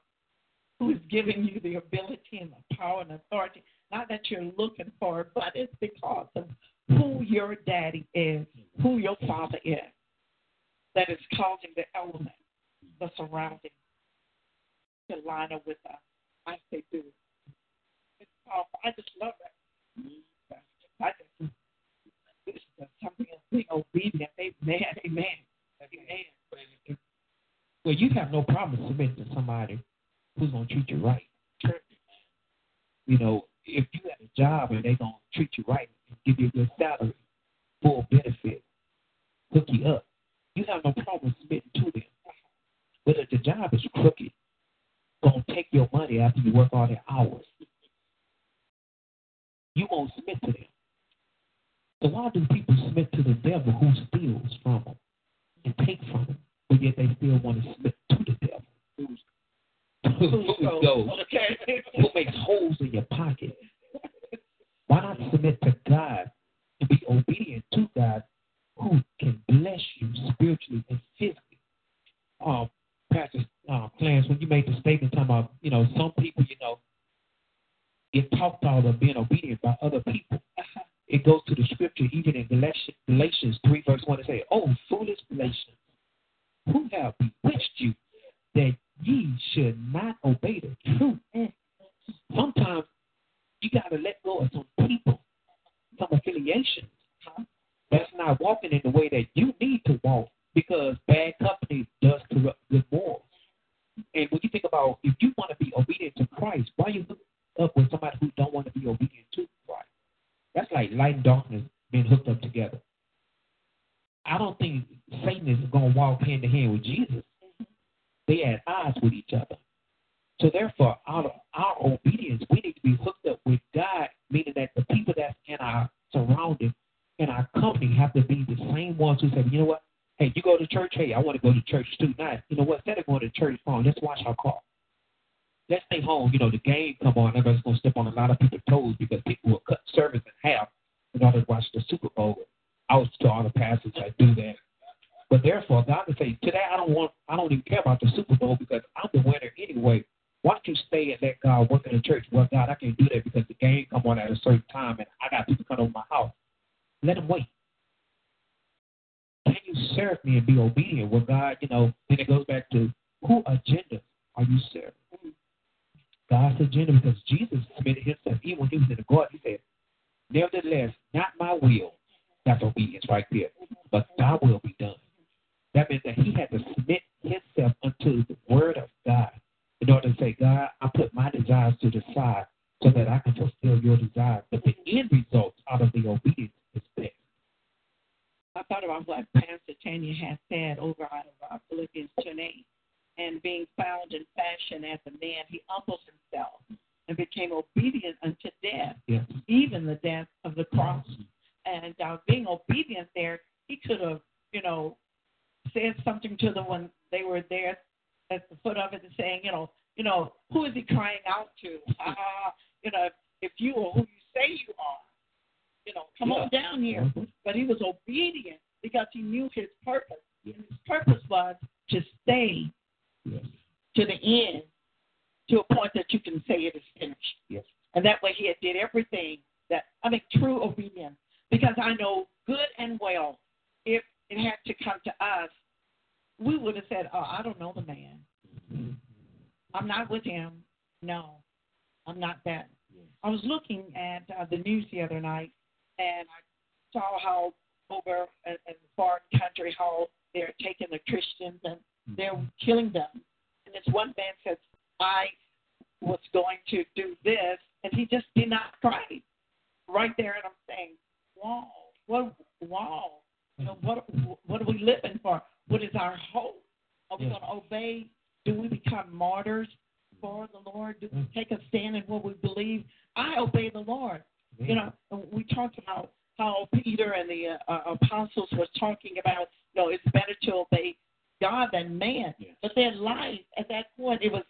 who is giving you the ability and the power and authority. Not that you're looking for it, but it's because of who your daddy is, who your father is, that is causing the element, the surrounding, to line up with us. I say do. It's powerful. I just love it. I just, this is something else. Being obedient. Amen. Amen. Amen. Well, you have no problem submitting to somebody who's going to treat you right. You know, if you have a job and they're going to treat you right and give you a good salary, full benefit, hook you up, you have no problem submitting to them. But if the job is crooked, to take your money after you work all the hours, you won't submit to them. So why do people submit to the devil who steals from them and take from them, but yet they still want to submit to the devil? Who's who goes? Okay. Who makes holes in your pocket? Why not submit to God and be obedient to God who can bless you spiritually and physically? Um, Pastor uh, Clarence, when you made the statement talking about, you know, some people, you know, get talked out of being obedient by other people. It goes to the scripture, even in Galatians, Galatians 3, verse 1, it says, Oh, foolish Galatians, who have bewitched you that ye should not obey the truth? Sometimes you got to let go of some people, some affiliations that's not walking in the way that you need to walk because bad company does corrupt good morals. And when you think about if you want to be obedient to Christ, why are you hook up with somebody who don't want to be obedient to Christ? That's like light and darkness being hooked up together. I don't think Satan is going to walk hand in hand with Jesus. They at odds with each other. So therefore, out of our obedience, we need to be hooked up with God, meaning that the people that's in our surrounding, in our company, have to be the same ones who say, you know what? Hey, you go to church. Hey, I want to go to church too. Nice. You know what? Instead of going to church, phone, let's watch our car. Let's stay home. You know, the game come on. Everybody's going to step on a lot of people's toes because people will cut service in half in order to watch the Super Bowl. I was to all the pastors that do that. But therefore, God can say, today I don't want, I don't even care about the Super Bowl because I'm the winner anyway. Why don't you stay and let God work in the church? Well, God, I can't do that because the game come on at a certain time and I got people coming over my house. Let them wait. Can you serve me and be obedient? Well, God, you know, then it goes back to who agenda are you serving? God's agenda because Jesus submitted himself. Even when he was in the garden, he said, Nevertheless, not my will. That's obedience right there. But thy will be done. That meant that he had to submit himself unto the word of God in order to say, God, I put my desires to the side so that I can fulfill your desires. But the end result out of the obedience is. I thought about what Pastor Tanya has said over out of uh, Philippians 2 and 8. And being found in fashion as a man, he humbled himself and became obedient unto death, Yes. even the death of the cross. And uh, being obedient there, he could have, you know, said something to them when they were there at the foot of it and saying, you know, you know, who is he crying out to? Ah, you know, if you are who you say you are, you know, come on down here. Mhm. But he was obedient because he knew his purpose. And his purpose was to stay Yes. to the end to a point that you can say it is finished. Yes. And that way he had did everything that I mean true obedience. Because I know good and well if it had to come to us, we would have said, Oh, I don't know the man. I'm not with him. No. I'm not that. I was looking at uh, the news the other night and I saw how over in, in foreign country how they're taking the Christians and they're mm-hmm. killing them. And this one man says, I was going to do this, and he just did not try right there. And I'm saying, wow, what, wow, you know, what, what are we living for? What is our hope? Are we Yeah. going to obey? Do we become martyrs for the Lord? Do we mm. take a stand in what we believe? I obey the Lord. You know, we talked about how Peter and the uh, uh, apostles were talking about, you know, it's better to obey God than man. But their life at that point, it was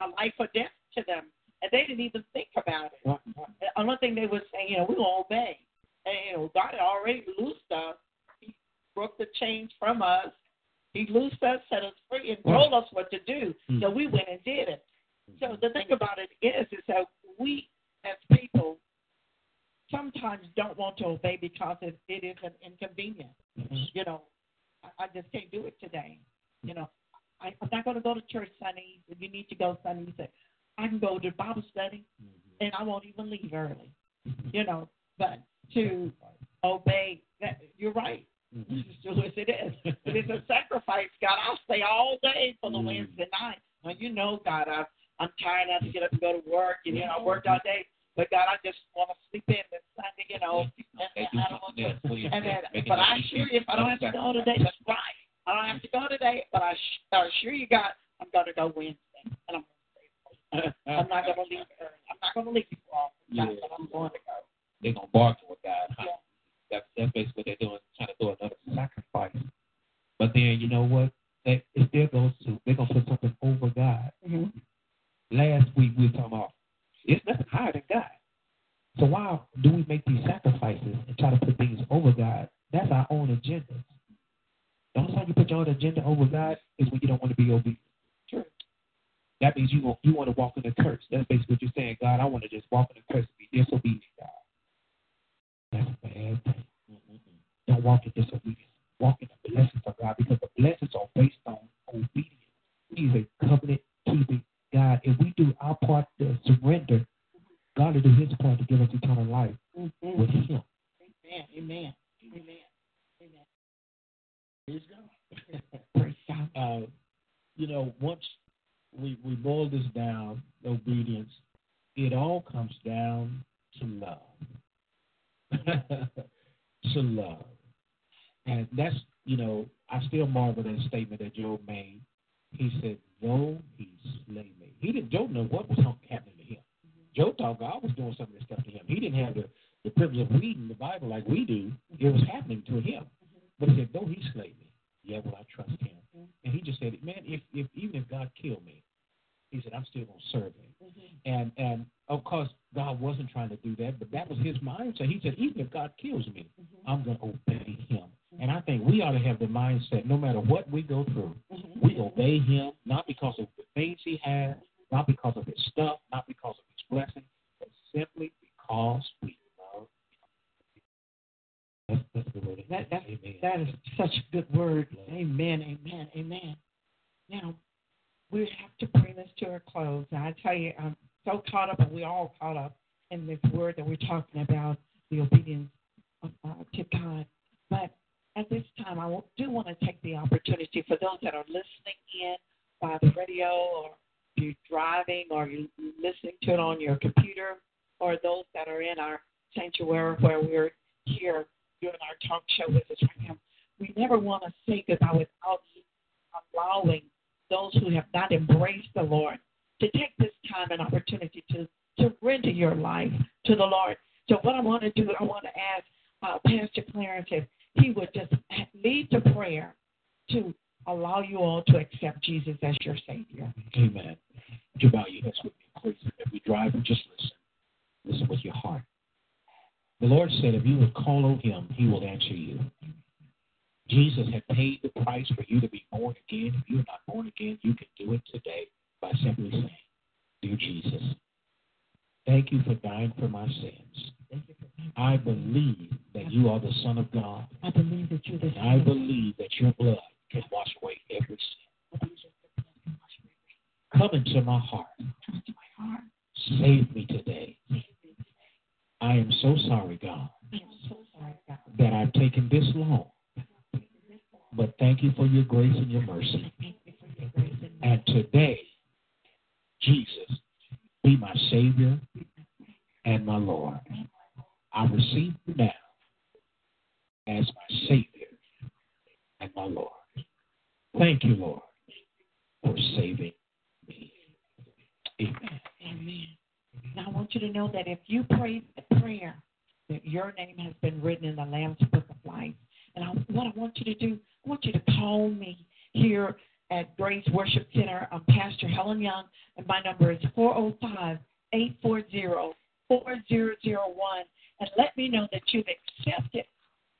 a life or death to them, and they didn't even think about it. Right, right. The only thing they were saying, you know, we will obey. And, you know, God had already loosed us. He broke the chains from us. He loosed us, set us free, and told us what to do. Mm. So we went and did it. So the thing about it is, is that we as people sometimes don't want to obey because it, it is an inconvenience. Mhm. You know, I, I just can't do it today. You know, I, I'm not going to go to church Sunday. If you need to go Sunday, you say, I can go to Bible study and I won't even leave early. You know, but to obey, that you're right. Mhm. So as it is. It is a sacrifice, God. I'll stay all day for the Mm. Wednesday night. Now you know, God, I, I'm tired. I have to get up and go to work, and you know, I worked all day. But God, I just want to sleep in this Sunday, you know. And, and I don't want something else for you. to. And then, but I assure you, if I don't have to go today, that's right. I don't have to go today, but I, sh- I assure you, God, I'm going to go Wednesday, and I'm. I'm not going to leave early. I'm not going to leave before all. Yeah. But I'm going to go. They're gonna bargain with God. Huh? Yeah. That's that's basically what they're doing, trying to do another sacrifice. But then you know what? They, it still goes to they're gonna put something over God. Mm-hmm. Last week we were talking about it's nothing higher than God. So why do we make these sacrifices and try to put things over God? That's our own agenda. The only time you put your own agenda over God is when you don't want to be obedient. Sure. That means you want you want to walk in the curse. That's basically what you're saying. God, I want to just walk in the curse and be disobedient, God. That's a bad thing. Mm-hmm. Don't walk in disobedience. Walk in the blessings of God because the blessings are based on obedience. He's a covenant keeping God. If we do our part to surrender, God will do his part to give us eternal life Mm-hmm. with him. Amen. Amen. Amen. Amen. Praise God. Praise God. uh, you know, once we we boil this down, obedience, it all comes down to love. to love, and that's you know, I still marvel at the statement that Job made. He said, "Though he slay me," he didn't. Job know what was happening to him. Job thought God was doing some of this stuff to him. He didn't have the the privilege of reading the Bible like we do. It was happening to him. But he said, "Though he slay me, yet will I trust him." And he just said, "Man, if if even if God killed me, he said I'm still gonna serve him." And and of course God wasn't trying to do that, but that was his mindset. He said, "Even if God kills me, I'm gonna obey Him." And I think we ought to have the mindset, no matter what we go through, we obey Him not because of the things He has, not because of His stuff, not because of His blessing, but simply because we love. Him. That's, that's the word. That, that's, Amen. that is such a good word. Amen, amen, amen. Now, we have to bring this to a close. And I tell you, I'm so caught up, and we're all caught up in this word that we're talking about, the obedience of, uh, to God. But at this time, I do want to take the opportunity for those that are listening in by the radio or you're driving or you're listening to it on your computer or those that are in our sanctuary where we're here doing our talk show with us right now. We never want to say goodbye without allowing those who have not embraced the Lord to take this time and opportunity to surrender your life to the Lord. So what I want to do, I want to ask uh, Pastor Clarence if he would just lead to prayer to allow you all to accept Jesus as your Savior. Amen. Would you bow your heads with me, please? If we drive, just listen. Listen with your heart. The Lord said, if you would call on Him, He will answer you. Jesus had paid the price for you to be born again. If you're not born again, you can do it today by simply saying, Dear Jesus, thank you for dying for my sins. I believe that you are the Son of God. I believe that you're the Son. I believe that your blood can wash away every sin. Come into my heart. Save me today. I am so sorry, God, that I've taken this long. But thank you for your grace and your mercy. And today, Jesus, be my Savior and my Lord. I receive you now as my Savior and my Lord. Thank you, Lord, for saving me. Amen. Amen. Now I want you to know that if you pray the prayer, that your name has been written in the Lamb's Book of Life. And I, what I want you to do, I want you to call me here at Grace Worship Center. I'm Pastor Helen Young, and my number is 405 840 4001. And let me know that you've accepted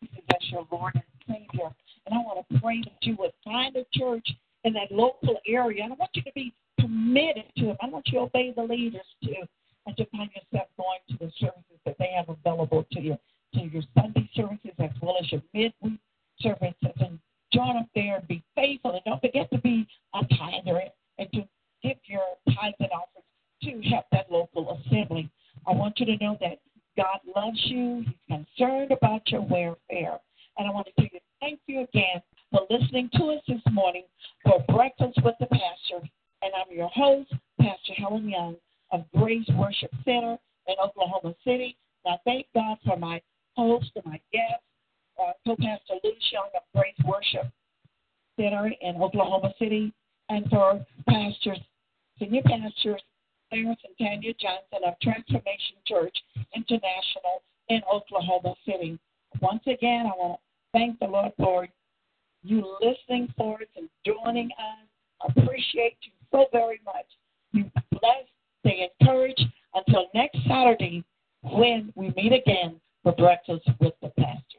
Jesus as your Lord and Savior. And I want to pray that you would find a church in that local area. And I want you to be committed to it. I want you to obey the leaders too and to find yourself going to the services that they have available to you, to your Sunday services as well as your midweek services. And join up there and be faithful. And don't forget to be a tither and to give your tithes and offers to help that local assembly. I want you to know that God loves you. He's concerned about your welfare. And I want to tell you thank you again for listening to us this morning for Breakfast with the Pastor. And I'm your host, Pastor Helen Young of Grace Worship Center in Oklahoma City. And I thank God for my host and my guest, uh, co-pastor Luce Young of Grace Worship Center in Oklahoma City, and for pastors, senior pastors Clarence and Tanya Johnson of Transformation Church International in Oklahoma City. Once again, I want to thank the Lord for you listening for us and joining us. Appreciate you so very much. You blessed, stay encouraged. Until next Saturday, when we meet again for breakfast with the pastor.